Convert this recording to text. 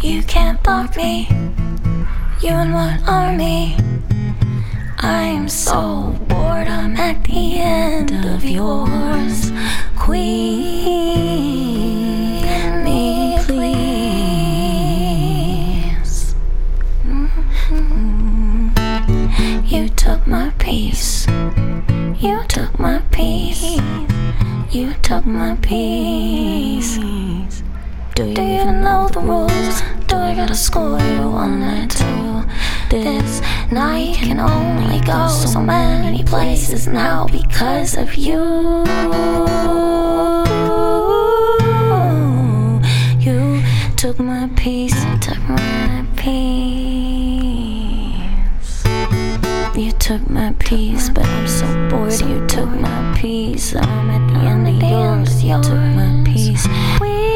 You can't block me. You and what army? I am so bored, I'm at the end of yours. Queen, me please. Mm-hmm. You took my piece. You took my piece. You took my piece. Do you even know the rules? Do I gotta score you one or two? This knight can only go so many places now because of you. You took my piece, you took my piece. You took my piece, but I'm so bored. You took my piece. I'm at the end of yours. You took my piece. We